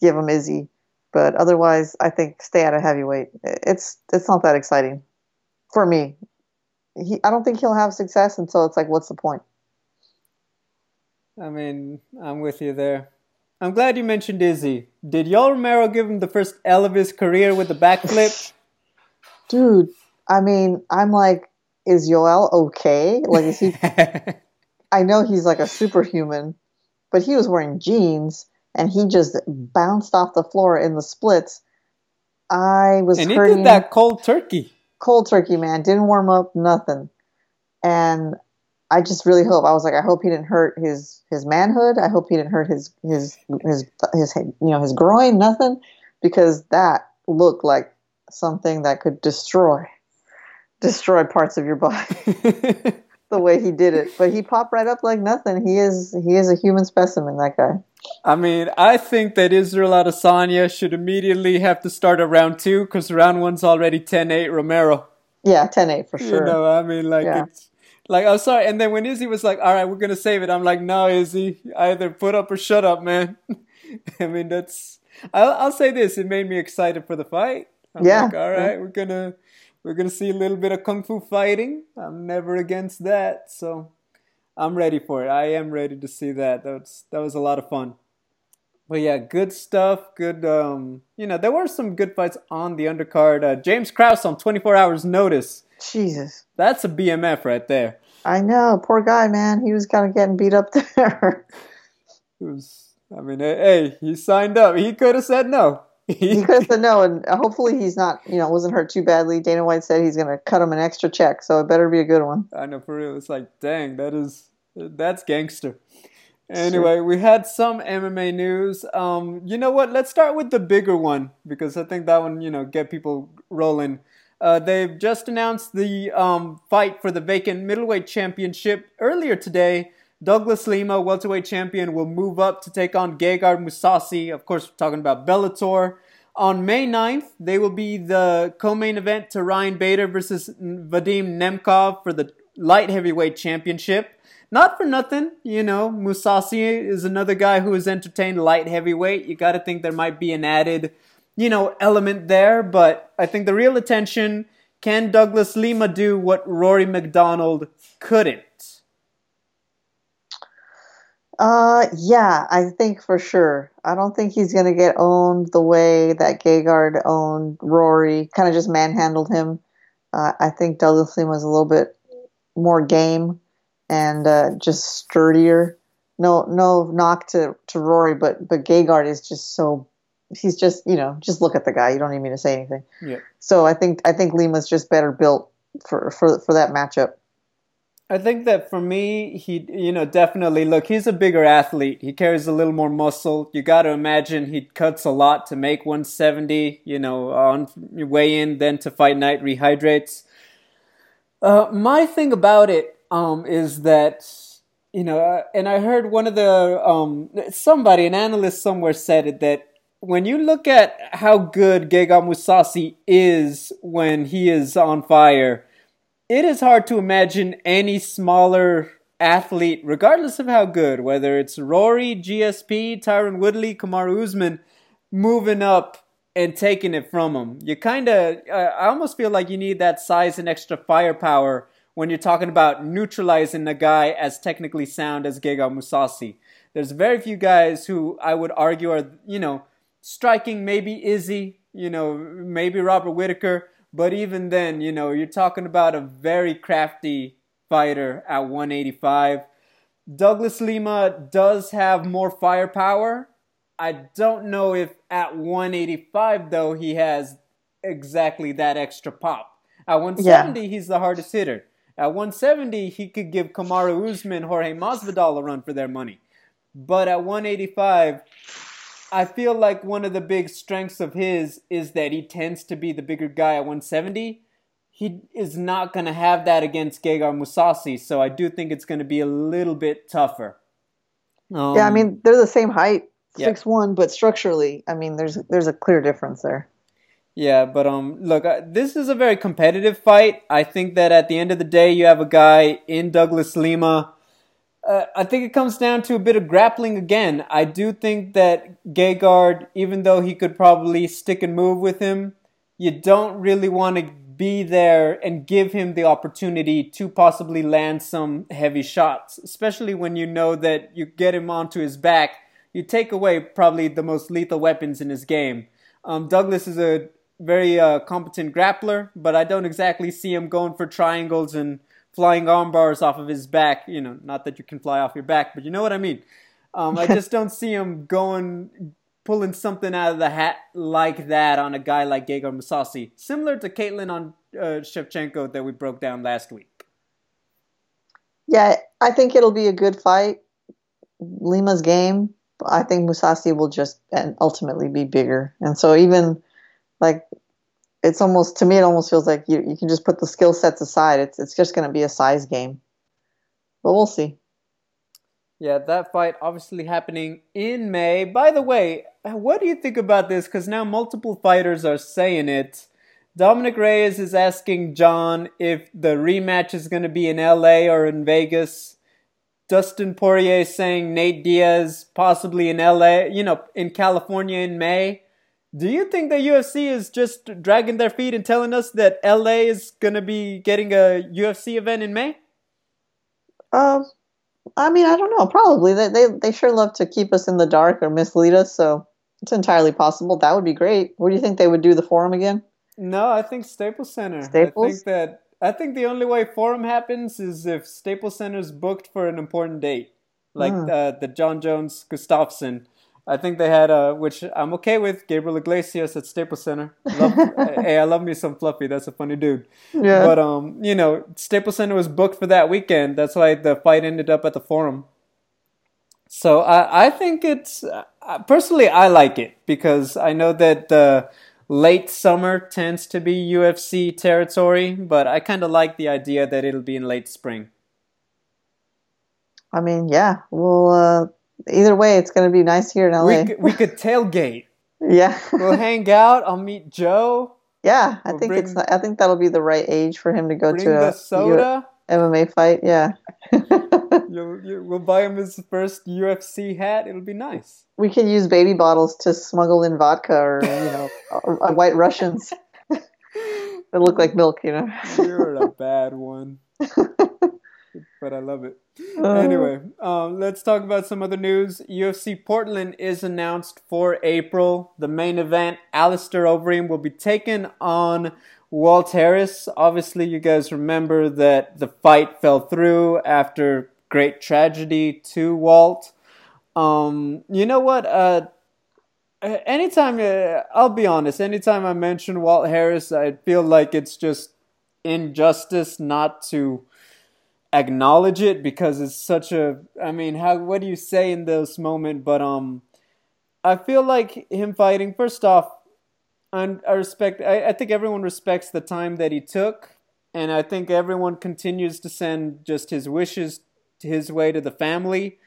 give him Izzy. But otherwise, I think stay out of heavyweight. It's it's not that exciting for me. He, I don't think he'll have success, so it's like, what's the point? I mean, I'm with you there. I'm glad you mentioned Izzy. Did Yoel Romero give him the first L of his career with the backflip? Dude, I mean, I'm like, is Yoel okay? Like, is he? I know he's like a superhuman, but he was wearing jeans and he just bounced off the floor in the splits. I was and he hurting. did that cold turkey. Cold turkey, man. Didn't warm up, nothing. And I just really hope. I was like, I hope he didn't hurt his his manhood. I hope he didn't hurt his his his his, you know his groin. Nothing, because that looked like something that could destroy destroy parts of your body. the way he did it, but he popped right up like nothing. He is he is a human specimen. That guy. I mean, I think that Israel Adesanya should immediately have to start a round two because round one's already 10-8 Romero. Yeah, 10-8 for sure. You know, I mean, like yeah. it's like, I'm sorry. And then when Izzy was like, all right, we're going to save it, I'm like, no, Izzy, either put up or shut up, man. I mean, that's, I'll, I'll, say this, it made me excited for the fight. I'm yeah. Like, all right, yeah. we're going to, we're to see a little bit of kung fu fighting. I'm never against that. So I'm ready for it. I am ready to see that. That was, that was a lot of fun. But yeah, good stuff. Good, um, you know, there were some good fights on the undercard. Uh, James Krause on 24 hours notice Jesus. That's a BMF right there. I know. Poor guy, man. He was kind of getting beat up there. it was, I mean, hey, he signed up. He could have said no. he could have said no, and hopefully he's not, you know, wasn't hurt too badly. Dana White said he's going to cut him an extra check, so it better be a good one. I know for real. It's like, dang, that is that's gangster. Anyway, we had some MMA news. Um, you know what? Let's start with the bigger one because I think that one, you know, get people rolling. Uh, they've just announced the um, fight for the vacant middleweight championship earlier today. Douglas Lima, welterweight champion, will move up to take on Gegard Mousasi. Of course, we're talking about Bellator. On May 9th, they will be the co-main event to Ryan Bader versus Vadim Nemkov for the light heavyweight championship. Not for nothing, you know, Mousasi is another guy who has entertained light heavyweight. You got to think there might be an added, you know, element there, but I think the real attention can Douglas Lima do what Rory MacDonald couldn't? Uh, yeah, I think for sure. I don't think he's going to get owned the way that Gegard owned Rory, kind of just manhandled him. Uh, I think Douglas Lima is a little bit more game and uh, just sturdier. No, no knock to, to Rory, but but Gegard is just so. He's just you know just look at the guy. You don't need me to say anything. Yeah. So I think I think Lima's just better built for for for that matchup. I think that for me, he, you know, definitely look, he's a bigger athlete. He carries a little more muscle. You got to imagine he cuts a lot to make 170, you know, on your way in, then to fight night rehydrates. Uh, my thing about it um, is that you know, uh, and I heard one of the um, somebody, an analyst somewhere said it that when you look at how good Gegard Mousasi is when he is on fire, it is hard to imagine any smaller athlete, regardless of how good, whether it's Rory, GSP, Tyron Woodley, Kamaru Usman, moving up and taking it from him. You kind of, I almost feel like you need that size and extra firepower when you're talking about neutralizing a guy as technically sound as Gegard Mousasi. There's very few guys who I would argue are, you know, striking maybe Izzy, you know, maybe Robert Whitaker, but even then, you know, you're talking about a very crafty fighter at 185. Douglas Lima does have more firepower. I don't know if at 185 though he has exactly that extra pop. At 170 yeah. he's the hardest hitter. At 170, he could give Kamaru Usman, Jorge Masvidal a run for their money. But at 185, I feel like one of the big strengths of his is that he tends to be the bigger guy at 170. He is not going to have that against Gegard Mousasi, so I do think it's going to be a little bit tougher. Um, yeah, I mean they're the same height, six yeah. one, but structurally, I mean there's there's a clear difference there. Yeah, but um, look, uh, this is a very competitive fight. I think that at the end of the day, you have a guy in Douglas Lima. Uh, I think it comes down to a bit of grappling again. I do think that Gegard, even though he could probably stick and move with him, you don't really want to be there and give him the opportunity to possibly land some heavy shots, especially when you know that you get him onto his back. You take away probably the most lethal weapons in his game. Um, Douglas is a very uh, competent grappler, but I don't exactly see him going for triangles and flying arm bars off of his back. You know, not that you can fly off your back, but you know what I mean. Um, I just don't see him going pulling something out of the hat like that on a guy like Gegard Mousasi, similar to Katlyn on uh, Shevchenko that we broke down last week. Yeah, I think it'll be a good fight. Lima's game. I think Mousasi will just and ultimately be bigger, and so even like it's almost to me it almost feels like you you can just put the skill sets aside. It's it's just going to be a size game. But we'll see. Yeah, that fight obviously happening in May. By the way, what do you think about this? Because now multiple fighters are saying it. Dominick Reyes is asking Jon if the rematch is going to be in LA or in Vegas. Dustin Poirier saying Nate Diaz possibly in LA, you know, in California in May. Do you think the UFC is just dragging their feet and telling us that LA is gonna be getting a UFC event in May? Um, I mean, I don't know. Probably they they they sure love to keep us in the dark or mislead us. So it's entirely possible. That would be great. Where do you think they would do the forum again? No, I think Staples Center. Staples. I think that I think the only way forum happens is if Staples Center is booked for an important date, like mm. uh, the Jon Jones Gustafsson I think they had a, which I'm okay with, Gabriel Iglesias at Staples Center. Love, hey, I love me some Fluffy. That's a funny dude. Yeah. But um, you know, Staples Center was booked for that weekend. That's why the fight ended up at the Forum. So I, I think it's uh, personally I like it because I know that the late summer tends to be UFC territory, but I kind of like the idea that it'll be in late spring. I mean, yeah. Well, uh, either way, it's going to be nice here in LA. We could, we could tailgate. yeah. We'll hang out. I'll meet Joe. yeah, I We'll think bring- it's. I think that'll be the right age for him to go to a soda. U- MMA fight. Yeah. We'll buy him his first UFC hat. It'll be nice. we can use baby bottles to smuggle in vodka or you know, or, or uh, uh, white Russians that look like milk. You know. You're a bad one. But I love it. Uh, Anyway, um, let's talk about some other news. UFC Portland is announced for April. The main event, Alistair Overeem, will be taken on Walt Harris. Obviously, you guys remember that the fight fell through after great tragedy to Walt. Um, you know what? Uh, anytime, uh, I'll be honest, anytime I mention Walt Harris, I feel like it's just injustice not to acknowledge it because it's such a I mean how what do you say in this moment? but um I feel like him fighting first off I, I respect I, I think everyone respects the time that he took. And I think everyone continues to send just his wishes his way to the family.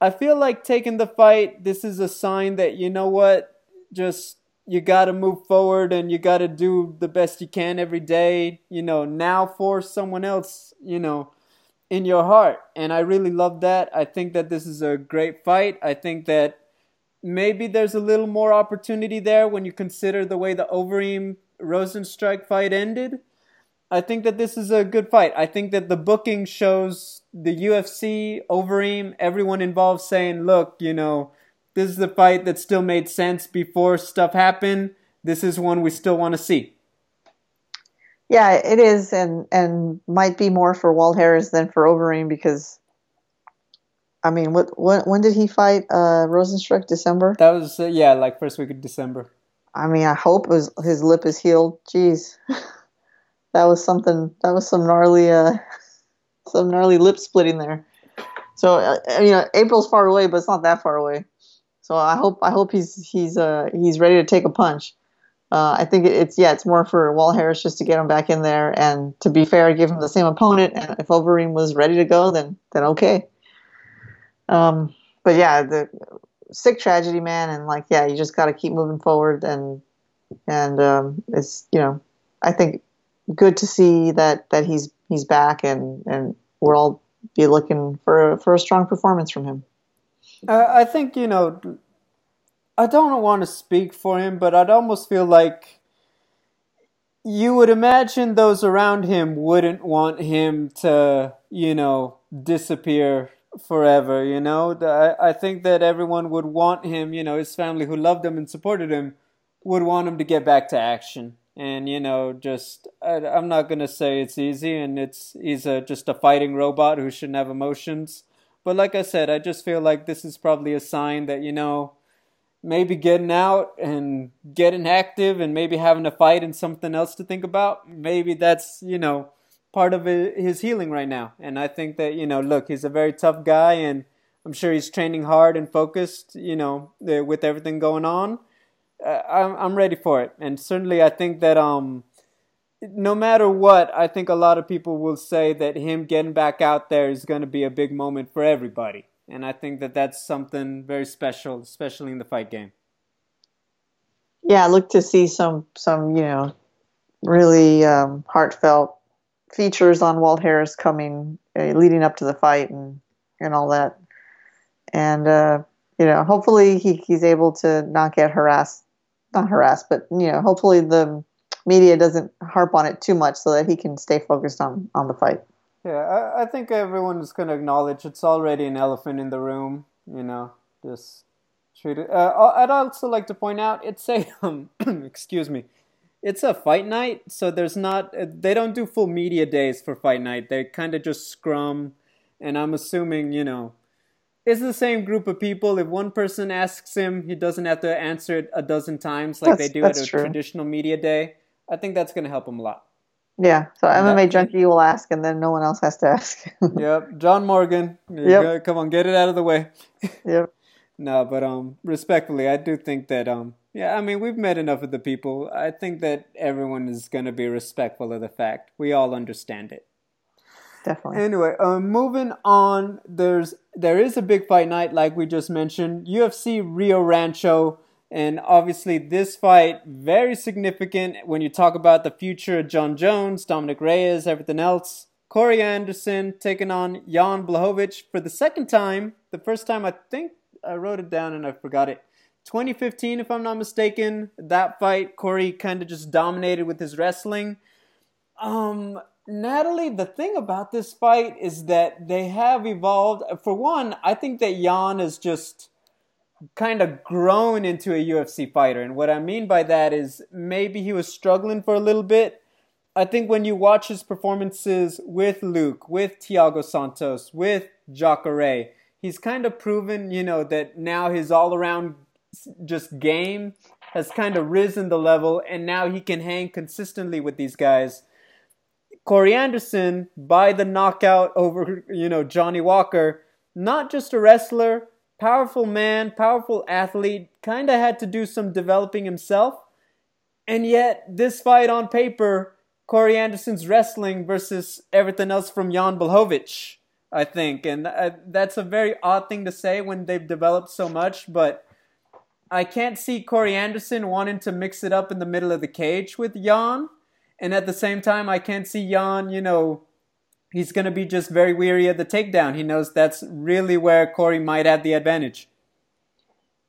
I feel like taking the fight this is a sign that you know what? Just you got to move forward and you got to do the best you can every day you know now for someone else you know in your heart. And I really love that. I think that this is a great fight. I think that maybe there's a little more opportunity there when you consider the way the Overeem Rosenstruik fight ended. I think that this is a good fight. I think that the booking shows the UFC, Overeem, everyone involved saying, look, you know, this is the fight that still made sense before stuff happened. This is one we still want to see. Yeah, it is, and and might be more for Walt Harris than for Overeem because, I mean, what, what when did he fight uh, Rosenstruik? December. That was, uh, yeah, like first week of December. I mean, I hope his his lip is healed. Jeez, that was something. That was some gnarly, uh, some gnarly lip splitting there. So uh, you know, April's far away, but it's not that far away. So I hope I hope he's he's uh he's ready to take a punch. Uh, I think it's yeah, it's more for Walt Harris just to get him back in there, and to be fair, give him the same opponent. And if Overeem was ready to go, then then okay. Um, but yeah, the sick tragedy, man, and like yeah, you just got to keep moving forward, and and um, it's you know, I think good to see that that he's he's back, and and we'll all be looking for for a strong performance from him. Uh, I think you know. I don't want to speak for him, but I'd almost feel like you would imagine those around him wouldn't want him to, you know, disappear forever. You know, I, I think that everyone would want him. You know, his family who loved him and supported him would want him to get back to action. And you know, just I, I'm not gonna say it's easy, and it's he's a, just a fighting robot who shouldn't have emotions. But like I said, I just feel like this is probably a sign that you know maybe getting out and getting active and maybe having a fight and something else to think about. Maybe that's, you know, part of his healing right now. And I think that, you know, look, he's a very tough guy and I'm sure he's training hard and focused, you know, with everything going on. Uh, I'm, I'm ready for it. And certainly I think that, um, no matter what, I think a lot of people will say that him getting back out there is going to be a big moment for everybody and I think that that's something very special, especially in the fight game. Yeah, I look to see some some you know really um, heartfelt features on Walt Harris coming uh, leading up to the fight and and all that, and uh, you know hopefully he, he's able to not get harassed, not harassed, but you know hopefully the media doesn't harp on it too much so that he can stay focused on on the fight. Yeah, I, I think everyone is going to acknowledge it's already an elephant in the room. You know, just treat it. Uh, I'd also like to point out it's a um, excuse me, it's a fight night, so there's not they don't do full media days for fight night. They kind of just scrum, and I'm assuming you know it's the same group of people. If one person asks him, he doesn't have to answer it a dozen times like That's- they do at a true. traditional media day. I think that's going to help him a lot. Yeah. So MMA that- junkie will ask, and then no one else has to ask. yep, John Morgan. Yep. go- Come on, get it out of the way. yep. No, but um, respectfully, I do think that um, yeah, I mean, we've met enough of the people. I think that everyone is going to be respectful of the fact. We all understand it. Definitely. Anyway, um, moving on. There's there is a big fight night, like we just mentioned. UFC Rio Rancho, and obviously this fight very significant when you talk about the future of Jon Jones, Dominick Reyes, everything else. Corey Anderson taking on Jan Blachowicz for the second time. The first time I think I wrote it down and I forgot it. 2015, if I'm not mistaken. That fight, Corey kind of just dominated with his wrestling. Um, Natalie, the thing about this fight is that they have evolved. For one, I think that Jan is just kind of grown into a UFC fighter. And what I mean by that is maybe he was struggling for a little bit. I think when you watch his performances with Luke, with Thiago Santos, with Jacare, he's kind of proven, you know, that now his all around just game has kind of risen the level and now he can hang consistently with these guys. Corey Anderson by the knockout over, you know, Johnny Walker, not just a wrestler, powerful man, powerful athlete, kind of had to do some developing himself. And yet, this fight on paper, Corey Anderson's wrestling versus everything else from Jan Blachowicz, I think. And uh, that's a very odd thing to say when they've developed so much, but I can't see Corey Anderson wanting to mix it up in the middle of the cage with Jan. And at the same time, I can't see Jan, you know, he's going to be just very weary of the takedown. He knows that's really where Corey might have the advantage.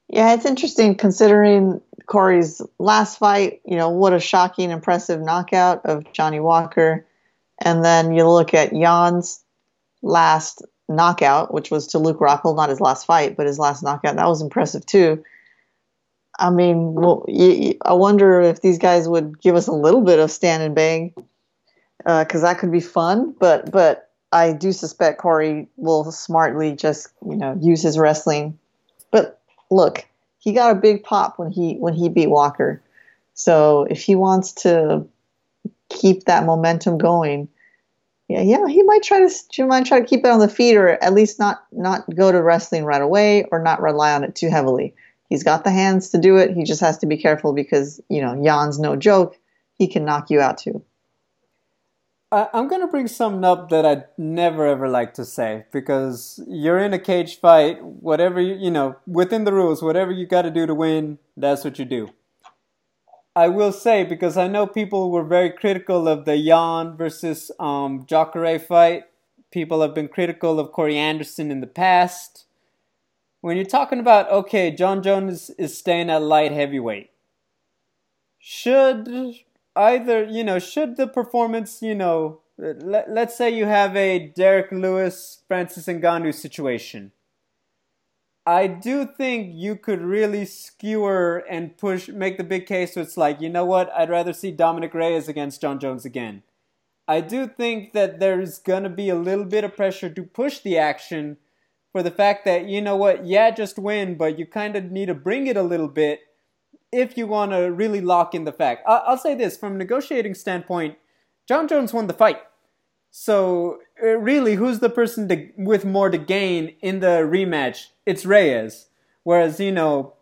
Yeah, it's interesting considering Corey's last fight. You know, what a shocking, impressive knockout of Johnny Walker. And then you look at Jan's last knockout, which was to Luke Rockhold, not his last fight, but his last knockout. That was impressive too. I mean, well, I wonder if these guys would give us a little bit of stand and bang, Uh, because that could be fun. But but I do suspect Corey will smartly just you know use his wrestling. But look, he got a big pop when he when he beat Walker. So if he wants to keep that momentum going, yeah, yeah, he might try to he might try to keep it on the feet, or at least not not go to wrestling right away, or not rely on it too heavily. He's got the hands to do it. He just has to be careful because you know Jan's no joke. He can knock you out too. I, I'm going to bring something up that I'd never ever like to say because you're in a cage fight, whatever you, you know, within the rules, whatever you got to do to win, that's what you do. I will say because I know people were very critical of the Jan versus um, Jacare fight. People have been critical of Corey Anderson in the past. When you're talking about okay, Jon Jones is staying at light heavyweight, should either you know should the performance you know let, let's say you have a Derrick Lewis Francis Ngannou situation. I do think you could really skewer and push make the big case so it's like you know what I'd rather see Dominick Reyes against Jon Jones again. I do think that there's gonna be a little bit of pressure to push the action for the fact that you know what yeah just win but you kind of need to bring it a little bit if you want to really lock in the fact. I- I'll say this from a negotiating standpoint, Jon Jones won the fight. So uh, really, who's the person to, with more to gain in the rematch? It's Reyes. Whereas you know,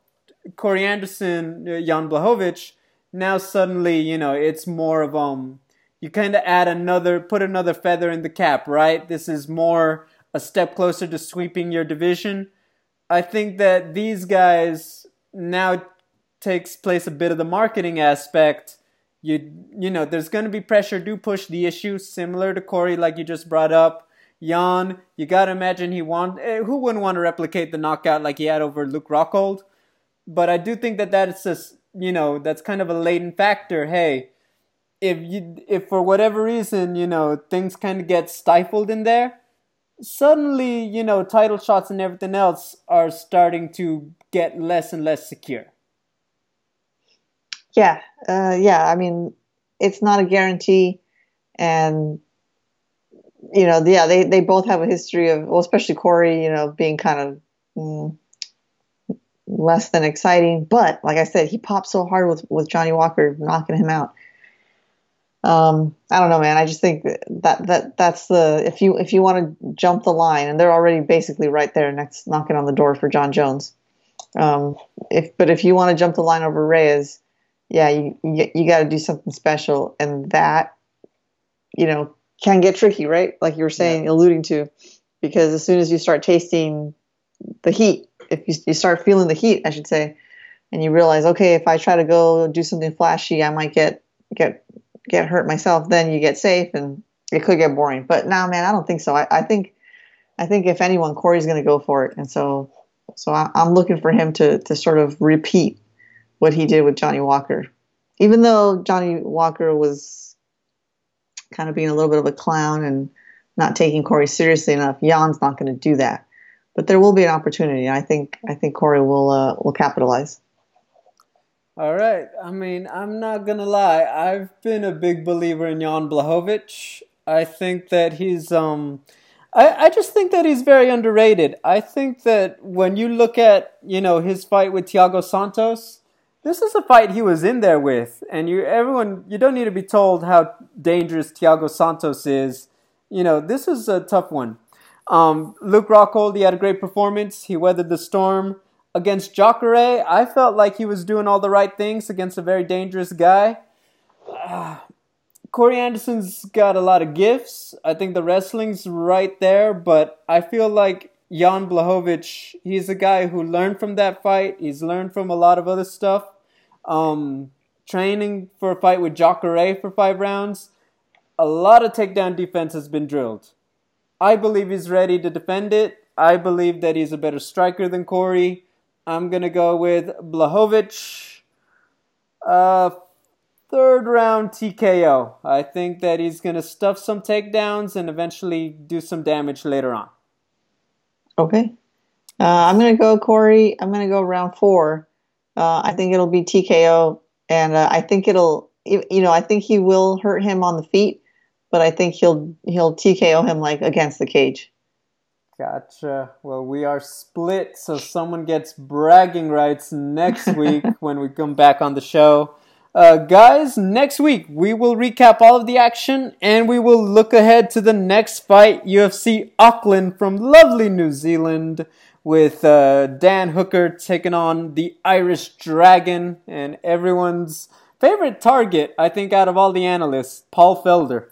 Corey Anderson, uh, Jan Blachowicz, now suddenly you know it's more of um, you kind of add another, put another feather in the cap, right? This is more a step closer to sweeping your division. I think that these guys now takes place a bit of the marketing aspect. You you know, there's going to be pressure. Do push the issue, similar to Corey, like you just brought up. Jan, you got to imagine he want. Eh, who wouldn't want to replicate the knockout like he had over Luke Rockhold? But I do think that that's just you know that's kind of a latent factor. Hey, if you if for whatever reason you know things kind of get stifled in there, suddenly you know title shots and everything else are starting to get less and less secure. Yeah, uh, yeah. I mean, it's not a guarantee, and you know, yeah, they they both have a history of, well, especially Corey, you know, being kind of mm, less than exciting. But like I said, he popped so hard with with Johnny Walker knocking him out. Um, I don't know, man. I just think that that that's the if you if you want to jump the line, and they're already basically right there next, knocking on the door for Jon Jones. Um, if but if you want to jump the line over Reyes, yeah, you you, you got to do something special, and that you know can get tricky, right? Like you were saying, yeah. alluding to, because as soon as you start tasting the heat, if you, you start feeling the heat, I should say, and you realize, okay, if I try to go do something flashy, I might get get get hurt myself. Then you get safe, and it could get boring. But now, nah, man, I don't think so. I, I think I think if anyone, Corey's going to go for it, and so so I, I'm looking for him to to sort of repeat what he did with Johnny Walker, even though Johnny Walker was kind of being a little bit of a clown and not taking Corey seriously enough. Jan's not going to do that, but there will be an opportunity. I think I think Corey will uh, will capitalize. All right. I mean, I'm not gonna lie. I've been a big believer in Jan Blachowicz. I think that he's um I, I just think that he's very underrated. I think that when you look at, you know, his fight with Thiago Santos, this is a fight he was in there with. And you everyone you don't need to be told how dangerous Thiago Santos is. You know, this is a tough one. Um, Luke Rockhold, he had a great performance. He weathered the storm against Jacare, I felt like he was doing all the right things against a very dangerous guy. Uh, Corey Anderson's got a lot of gifts. I think the wrestling's right there, but I feel like Jan Blachowicz, he's a guy who learned from that fight. He's learned from a lot of other stuff. Um, training for a fight with Jacare for five rounds, a lot of takedown defense has been drilled. I believe he's ready to defend it. I believe that he's a better striker than Corey. I'm going to go with Blachowicz. Uh, third round TKO. I think that he's going to stuff some takedowns and eventually do some damage later on. Okay. Uh, I'm going to go Corey. I'm going to go round four. Uh, I think it'll be TKO, and uh, I think it'll, you know, I think he will hurt him on the feet, but I think he'll he'll TKO him like against the cage. Gotcha. Well, we are split, so someone gets bragging rights next week when we come back on the show. Uh, guys, next week we will recap all of the action and we will look ahead to the next fight UFC Auckland from lovely New Zealand with uh, Dan Hooker taking on the Irish Dragon and everyone's favorite target, I think, out of all the analysts, Paul Felder.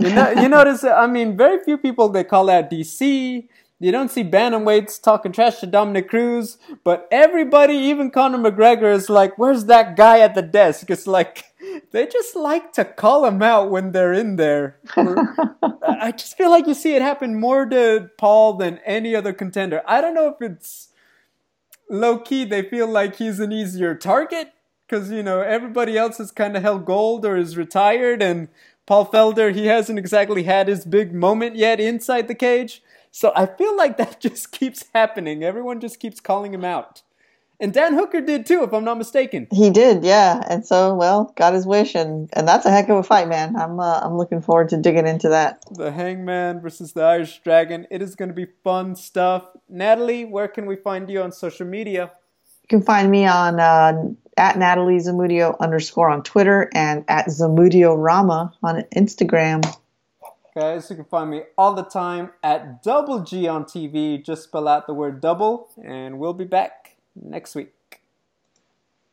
You, know, you notice, I mean, very few people they call out DC. You don't see bantamweights talking trash to Dominick Cruz, but everybody, even Conor McGregor, is like, "Where's that guy at the desk?" It's like they just like to call him out when they're in there. I just feel like you see it happen more to Paul than any other contender. I don't know if it's low key they feel like he's an easier target because you know everybody else has kind of held gold or is retired, and Paul Felder he hasn't exactly had his big moment yet inside the cage. So I feel like that just keeps happening. Everyone just keeps calling him out. And Dan Hooker did too, if I'm not mistaken. He did, yeah. And so, well, got his wish, and and that's a heck of a fight, man. I'm uh, I'm looking forward to digging into that. The Hangman versus the Irish Dragon. It is going to be fun stuff. Natalie, where can we find you on social media? You can find me on uh, at Natalie Zamudio underscore on Twitter and at Zamudio Rama on Instagram. Guys, you can find me all the time at Double G on TV. Just spell out the word double, and we'll be back next week.